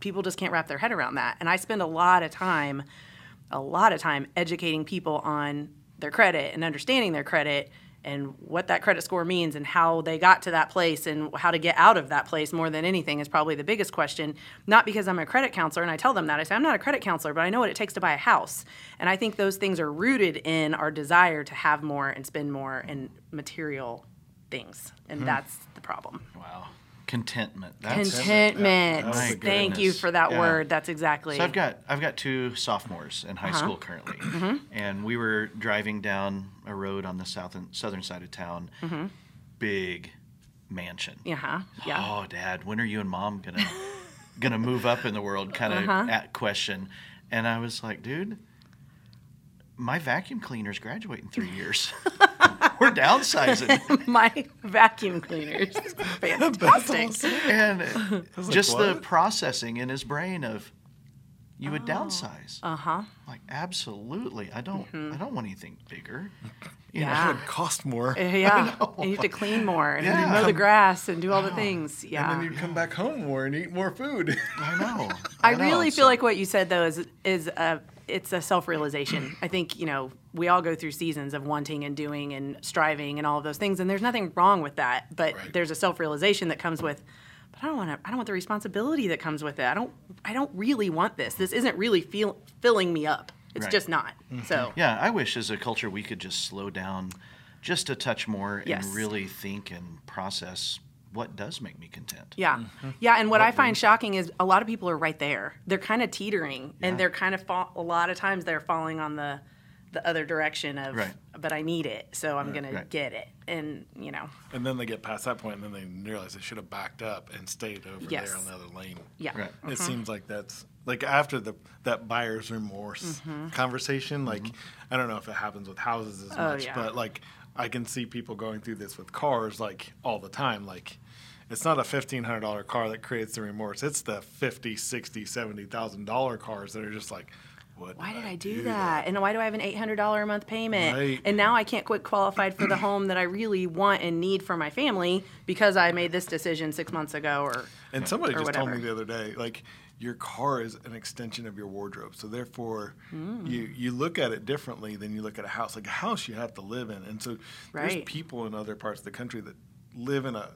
S3: people just can't wrap their head around that. And i spend a lot of time a lot of time educating people on their credit and understanding their credit and what that credit score means and how they got to that place and how to get out of that place more than anything is probably the biggest question. Not because I'm a credit counselor and I tell them that. I say, I'm not a credit counselor, but I know what it takes to buy a house. And I think those things are rooted in our desire to have more and spend more and material things. And hmm. that's the problem.
S1: wow, contentment. That's,
S3: Contentment. Thank you for that
S1: Yeah.
S3: word. That's exactly.
S1: So I've got I've got two sophomores in
S3: Uh-huh.
S1: high school currently,
S3: Mm-hmm.
S1: and we were driving down a road on the south and southern side of town, Mm. big mansion.
S3: yeah. huh? Mm-hmm. Yeah.
S1: Oh, Dad, when are you and Mom gonna gonna move up in the world? Kind of
S3: Uh-huh.
S1: at question, and I was like, dude, my vacuum cleaners graduate in three years. we're downsizing,
S3: My vacuum cleaners. Fantastic.
S1: and just the processing in his brain of you would downsize.
S3: Uh huh.
S1: Like absolutely, I don't. I don't want anything bigger. You
S3: Mm-hmm. Yeah.
S1: know?
S2: It would cost more.
S3: Yeah. And you have to clean more and
S1: Yeah.
S3: mow the grass and do all the things. Yeah.
S2: And then you'd come back home more and eat more food.
S1: I know.
S3: I
S1: know,
S3: really feel
S1: so-
S3: like what you said though is is a it's a self realization. I think you know we all go through seasons of wanting and doing and striving and all of those things, and there's nothing wrong with that. But
S2: Right.
S3: there's a self realization that comes with. But I don't want to. I don't want the responsibility that comes with it. I don't. I don't really want this. This isn't really feel, filling me up. It's
S1: Right.
S3: just not. Mm-hmm. So
S1: Yeah, I wish as a culture we could just slow down just a touch more
S3: Yes.
S1: and really think and process what does make me content.
S3: Yeah. Mm-hmm. Yeah. And what I find shocking is a lot of people are right there. They're kind of teetering
S1: Yeah.
S3: and they're kind of, fa- a lot of times they're falling on the, the other direction of,
S1: Right.
S3: but I need it. So I'm going
S1: right.
S3: to get it. And, you know,
S2: and then they get past that point and then they realize they should have backed up and stayed over
S3: Yes.
S2: there on the other lane.
S3: yeah.
S1: Right.
S2: It seems like that's like after the that buyer's remorse conversation. Like I don't know if it happens with houses as
S3: Mm-hmm. Oh,
S2: much,
S3: yeah.
S2: but like I can see people going through this with cars like all the time. Like it's not a fifteen hundred dollar car that creates the remorse. It's the fifty, sixty, seventy thousand dollar cars that are just like, what?
S3: Why did I do that? And why do I have an $800 a month payment?
S2: Right.
S3: And now I can't quit qualified for the home that I really want and need for my family because I made this decision six months ago or,
S2: And somebody
S3: or
S2: just told me the other day, like your car is an extension of your wardrobe. So therefore,
S3: Mm.
S2: you you look at it differently than you look at a house. Like a house, you have to live in, and so there's people in other parts of the country that live in a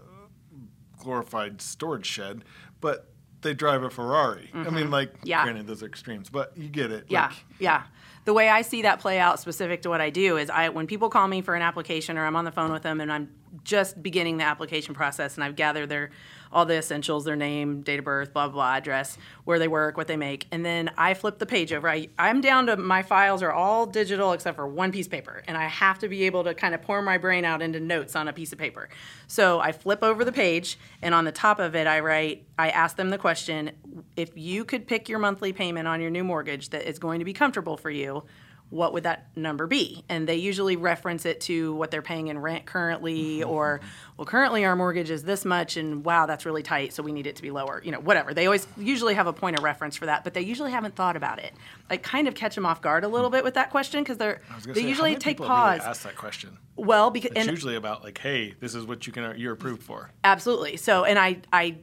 S2: glorified storage shed, but they drive a Ferrari. I mean, like,
S3: Mm-hmm. Yeah.
S2: granted, those are extremes, but you get it.
S3: Yeah,
S2: Like,
S3: yeah. The way I see that play out specific to what I do is I when people call me for an application or I'm on the phone with them and I'm just beginning the application process and I've gathered their all the essentials, their name, date of birth, blah blah, address, where they work, what they make, and then I flip the page over. I, I'm down to my files are all digital except for one piece of paper, and I have to be able to kind of pour my brain out into notes on a piece of paper. So I flip over the page, and on the top of it, I write. I ask them the question: If you could pick your monthly payment on your new mortgage that is going to be comfortable for you, what would that number be? And they usually reference it to what they're paying in rent currently, mm-hmm. or, well, currently our mortgage is this much, and wow, that's really tight, so we need it to be lower. You know, whatever. They always usually have a point of reference for that, but they usually haven't thought about it. I kind of catch them off guard a little hmm. bit with that question because they're
S2: I was gonna
S3: they
S2: say,
S3: usually take pause.
S2: Really ask that question.
S3: well, because
S2: It's usually about like, hey, this is what you can you're approved for.
S3: Absolutely. So, and I, I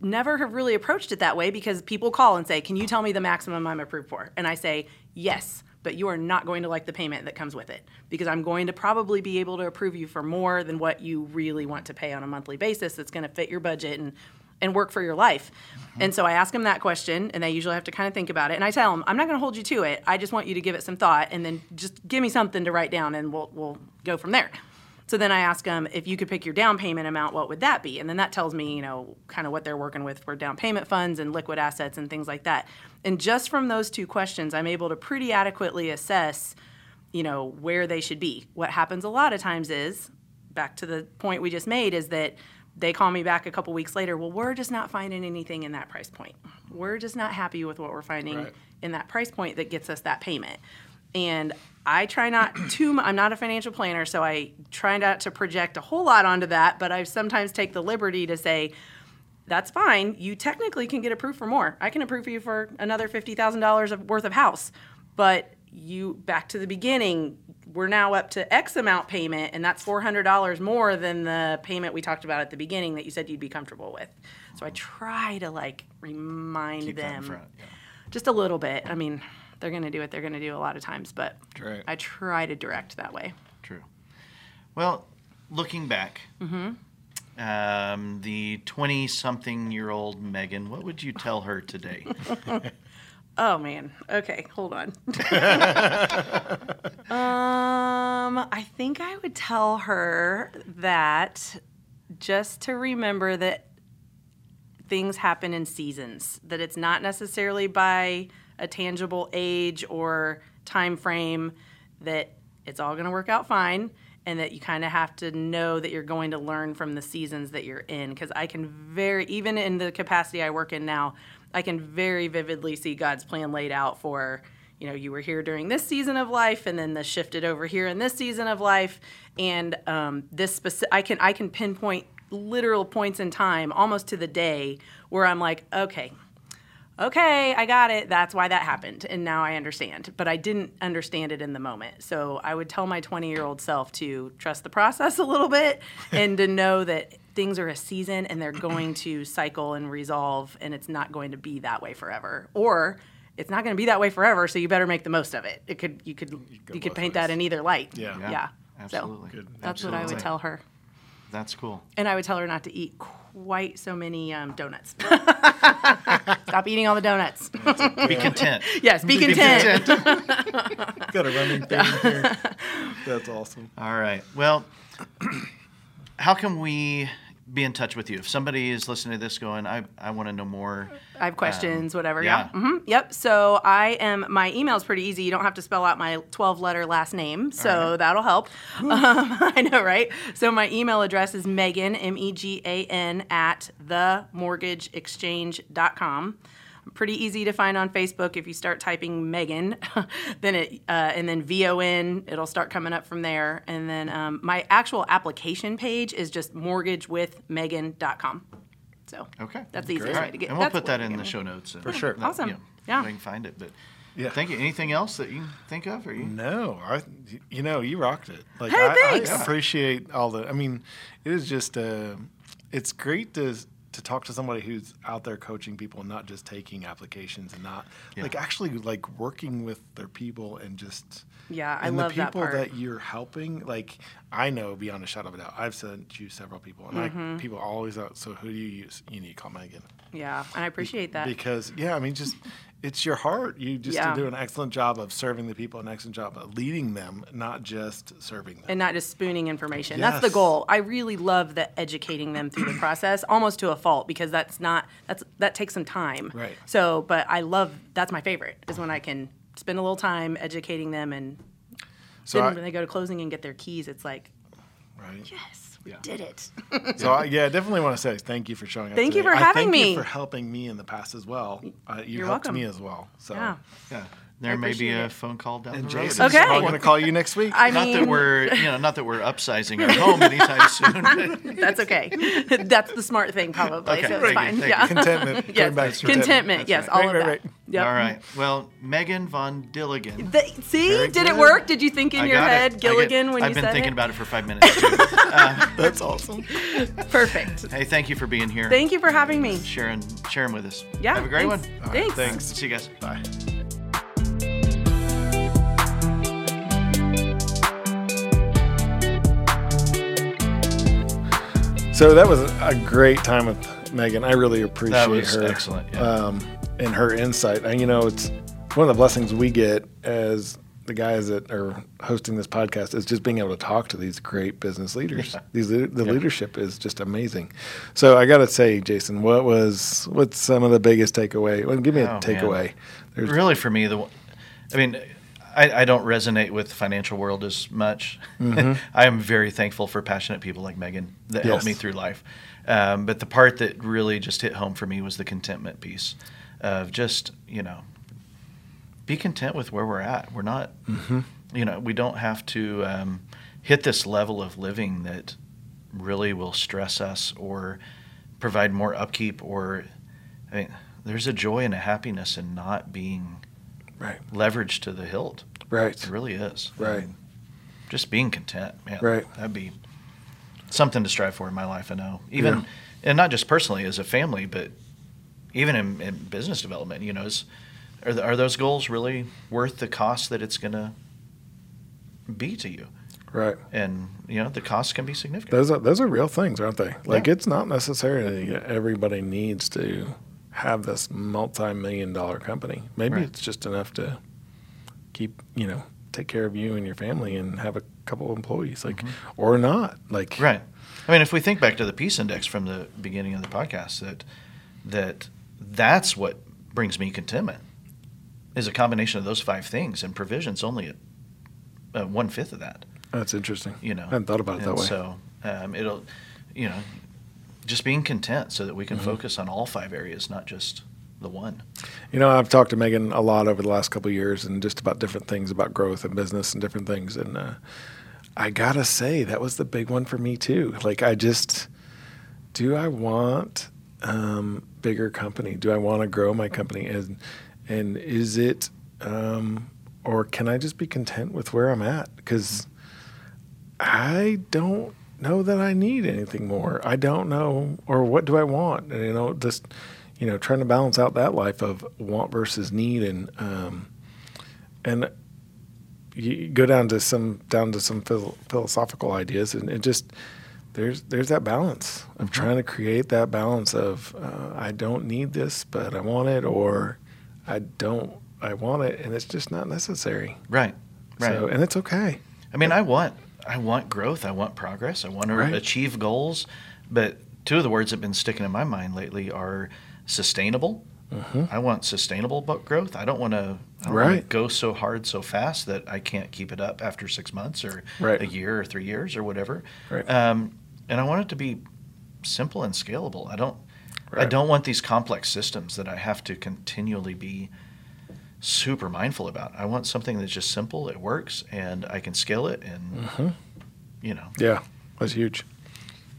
S3: never have really approached it that way because people call and say, "Can you tell me the maximum I'm approved for?" And I say, "Yes." But you are not going to like the payment that comes with it because I'm going to probably be able to approve you for more than what you really want to pay on a monthly basis that's going to fit your budget and, and work for your life. Mm-hmm. And so I ask them that question, and they usually have to kind of think about it. And I tell them, I'm not going to hold you to it. I just want you to give it some thought, and then just give me something to write down, and we'll we'll go from there. So then I ask them if you could pick your down payment amount, what would that be? And then that tells me, you know, kind of what they're working with for down payment funds and liquid assets and things like that. And just from those two questions, I'm able to pretty adequately assess, you know, where they should be. What happens a lot of times is, back to the point we just made, is that they call me back a couple weeks later. Well, we're just not finding anything in that price point. We're just not happy with what we're finding
S2: Right.
S3: in that price point that gets us that payment. And I try not to, I'm not a financial planner, so I try not to project a whole lot onto that, but I sometimes take the liberty to say, that's fine. You technically can get approved for more. I can approve for you for another $50,000 worth of house. But you, back to the beginning, we're now up to X amount payment, and that's $400 more than the payment we talked about at the beginning that you said you'd be comfortable with. So I try to like remind
S1: Keep
S3: them
S1: front. Yeah.
S3: just a little bit. I mean, they're going to do what they're going to do a lot of times, but. I try to direct that way.
S1: True. Well, looking back, um, the 20 something year old Megan, what would you tell her today?
S3: Oh man. Okay, hold on. um, I think I would tell her that just to remember that things happen in seasons, that it's not necessarily by a tangible age or time frame that it's all going to work out fine and that you kind of have to know that you're going to learn from the seasons that you're in. Because I can very even in the capacity I work in now, I can very vividly see God's plan laid out for you know you were here during this season of life and then the shifted over here in this season of life. And um, this specific I can I can pinpoint literal points in time almost to the day where I'm like okay okay, I got it. That's why that happened. And now I understand. But I didn't understand it in the moment. So I would tell my 20 year old self to trust the process a little bit and to know that things are a season and they're going to cycle and resolve and it's not going to be that way forever. Or it's not going to be that way forever, so you better make the most of it. It could you could
S2: go
S3: you could paint
S2: ways.
S3: that in either light.
S2: Yeah.
S1: Yeah,
S3: Yeah.
S1: absolutely.
S3: So
S2: Good.
S3: that's what I would tell her.
S1: That's cool.
S3: And I would tell her not to eat quite so many um, donuts. Stop eating all the donuts.
S1: Be content.
S3: yes, be content.
S2: Got a running thing here. That's awesome.
S1: All right. Well, how can we be in touch with you? If somebody is listening to this going, I, I want to know more.
S3: I have questions, whatever.
S1: yeah.
S3: Yeah. hmm Yep. So I am. My email is pretty easy. You don't have to spell out my 12-letter last name, so that'll help. Um, I know, right? So my email address is Megan M E G A N at themortgageexchange.com. com. Pretty easy to find on Facebook if you start typing Megan, then it uh, and then V O N. It'll start coming up from there. And then um, my actual application page is just mortgagewithmegan.com. So
S1: Okay.
S3: that's the easiest
S1: All
S3: way to get.
S1: And we'll put that in the show notes. For
S2: sure.
S3: Awesome. Yeah.
S1: I can find it. But
S2: Yeah.
S1: thank you. Anything else that you think of? Or you?
S2: No, I, you know, you rocked it. Like
S3: Hey,
S2: I,
S3: thanks.
S2: I appreciate all the. I mean, it is just. Uh, it's great to to talk to somebody who's out there coaching people, and not just taking applications, and not
S1: Yeah.
S2: like actually like working with their people and just.
S3: Yeah, I
S2: and
S3: love
S2: the
S3: that And the
S2: people
S3: part.
S2: you're helping. Like I know beyond a shadow of a doubt, I've sent you several people, and
S3: Mm-hmm.
S2: like people always out. So who do you use? You need to call Megan
S3: Yeah, and I appreciate that.
S2: because yeah, I mean, just it's your heart. You just
S3: Yeah.
S2: do an excellent job of serving the people, an excellent job of leading them, not just serving them.
S3: and not just spooning information. That's the goal. I really love the educating them through the process, almost to a fault, because that's not that's that takes some time.
S2: Right.
S3: So, but I love that's my favorite is when I can spend a little time educating them, and
S2: So
S3: then
S2: I-
S3: when they go to closing and get their keys, it's like
S2: right.
S3: yes,
S2: Yeah.
S3: Did it?
S2: So I, yeah, I definitely want to say thank you for showing up.
S3: Thank you
S2: today.
S3: for
S2: I
S3: having
S2: thank
S3: me.
S2: You for helping me in the past as well. Uh, you
S3: You're
S2: helped
S3: welcome.
S2: me as well. So
S3: Yeah.
S1: Yeah. There may be a
S3: it.
S1: phone call down
S2: and
S1: the road.
S2: Jason's
S3: Okay.
S2: probably going to call you next week.
S3: I
S1: not
S3: mean,
S1: that we're you know not that we're upsizing our home anytime soon.
S3: that's okay. that's the smart thing, probably.
S1: Okay,
S3: so it's
S1: good,
S3: fine.
S1: thank
S3: Yeah.
S1: you.
S2: contentment.
S3: yes.
S2: Going back to
S3: Contentment. Yes.
S2: That's
S3: All
S2: right.
S3: of
S2: Right,
S3: that.
S2: right,
S3: Yep.
S1: All right. Well, Megan von Dilligan.
S3: The- see,
S2: Very
S3: did it work? Did you think in
S1: I
S3: your
S1: got it. I
S3: head
S1: get-
S3: Gilligan when
S1: I've
S3: you
S1: been
S3: said
S1: thinking about it for five minutes. Too.
S2: Uh, that's awesome.
S3: Perfect.
S1: hey, thank you for being here.
S3: Thank you for having me.
S1: sharing sharing with us.
S3: Yeah.
S1: Have a great one.
S3: Thanks.
S2: thanks.
S1: See you guys.
S2: Bye. So that was a great time with Megan. I really appreciate
S1: That was
S2: her.
S1: excellent, yeah.
S2: Um, and her insight. And you know, it's one of the blessings we get as the guys that are hosting this podcast is just being able to talk to these great business leaders.
S1: Yeah.
S2: These the
S1: Yeah.
S2: leadership is just amazing. So I got to say, Jason, what was what's some of the biggest takeaway? Well, give me a
S1: Oh, man.
S2: takeaway.
S1: Really, for me, the I mean, I, I don't resonate with the financial world as much. I am very thankful for passionate people like Megan that helped me through life. Um, but the part that really just hit home for me was the contentment piece of just you know be content with where we're at. We're not, you know, we don't have to um, hit this level of living that really will stress us or provide more upkeep. Or, I mean, there's a joy and a happiness in not being
S2: right,
S1: leveraged to the hilt.
S2: Right.
S1: It really is.
S2: Right.
S1: mean, just being content, man.
S2: Right.
S1: That'd be something to strive for in my life. I know, even
S2: Yeah.
S1: and not just personally as a family, but even in, in business development. You know, is are, the, are those goals really worth the cost that it's going to be to you?
S2: right.
S1: And you know, the cost can be significant.
S2: Those are those are real things, aren't they? Like
S1: Yeah.
S2: it's not necessarily everybody needs to have this multi-million dollar company. Maybe
S1: Right.
S2: it's just enough to keep, you know, take care of you and your family and have a couple of employees, like or not. Like
S1: Right. I mean, if we think back to the peace index from the beginning of the podcast, that that that's what brings me contentment is a combination of those five things, and provision's only at uh, one fifth of that.
S2: That's interesting.
S1: You know,
S2: I hadn't thought about it that way.
S1: So um, it'll, you know, just being content so that we can
S2: Mm-hmm.
S1: focus on all five areas, not just the one.
S2: You know, I've talked to Megan a lot over the last couple of years and just about different things about growth and business and different things. And uh, I gotta say, that was the big one for me too. Like, I just, do I want um, bigger company? Do I want to grow my company? And and is it, um, or can I just be content with where I'm at? Because I don't know that I need anything more. I don't know, or what do I want? And, you know, just you know, trying to balance out that life of want versus need, and um, and you go down to some down to some phil- philosophical ideas, and it just there's there's that balance of trying to create that balance of uh, I don't need this, but I want it, or I don't I want it, and it's just not necessary.
S1: Right. Right.
S2: So, and it's okay.
S1: I mean, I want I want growth. I want progress. I want to
S2: Right.
S1: achieve goals. But two of the words that have been sticking in my mind lately are sustainable. I want sustainable book growth. I don't want to. I don't want.
S2: Right.
S1: go so hard so fast that I can't keep it up after six months or
S2: Right.
S1: a year or three years or whatever.
S2: Right.
S1: Um, and I want it to be simple and scalable. I don't. I don't want these complex systems that I have to continually be super mindful about. I want something that's just simple, it works, and I can scale it, and
S2: Mm-hmm.
S1: you know,
S2: Yeah, that's huge.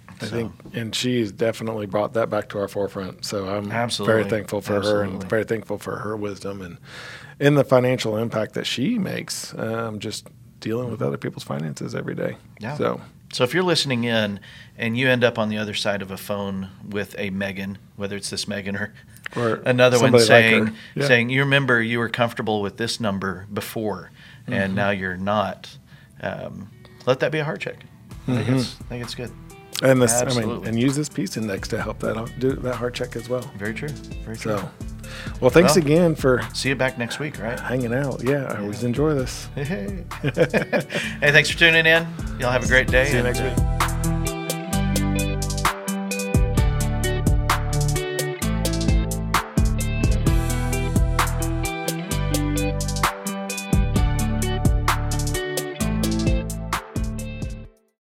S2: I
S1: So-
S2: think, and she's definitely brought that back to our forefront. So I'm
S1: Absolutely.
S2: very thankful for her and very thankful for her wisdom and in the financial impact that she makes, um, just dealing with other people's finances every day.
S1: Yeah.
S2: So
S1: So if you're listening in and you end up on the other side of a phone with a Megan, whether it's this Megan or,
S2: Or
S1: another one
S2: somebody like
S1: saying.
S2: Yeah.
S1: saying you remember you were comfortable with this number before
S2: Mm-hmm.
S1: and now you're not, um, let that be a heart check. I think,
S2: Mm-hmm.
S1: it's, I think it's good.
S2: and this, I mean,
S1: Absolutely.
S2: and use this peace index to help that do that heart check as well.
S1: Very true. Very true.
S2: So, well, thanks
S1: Well-
S2: again for
S1: See you back next week, right?
S2: hanging out. Yeah, I always enjoy this.
S1: hey, thanks for tuning in. Y'all have a great day.
S2: See you next
S1: uh,
S2: week.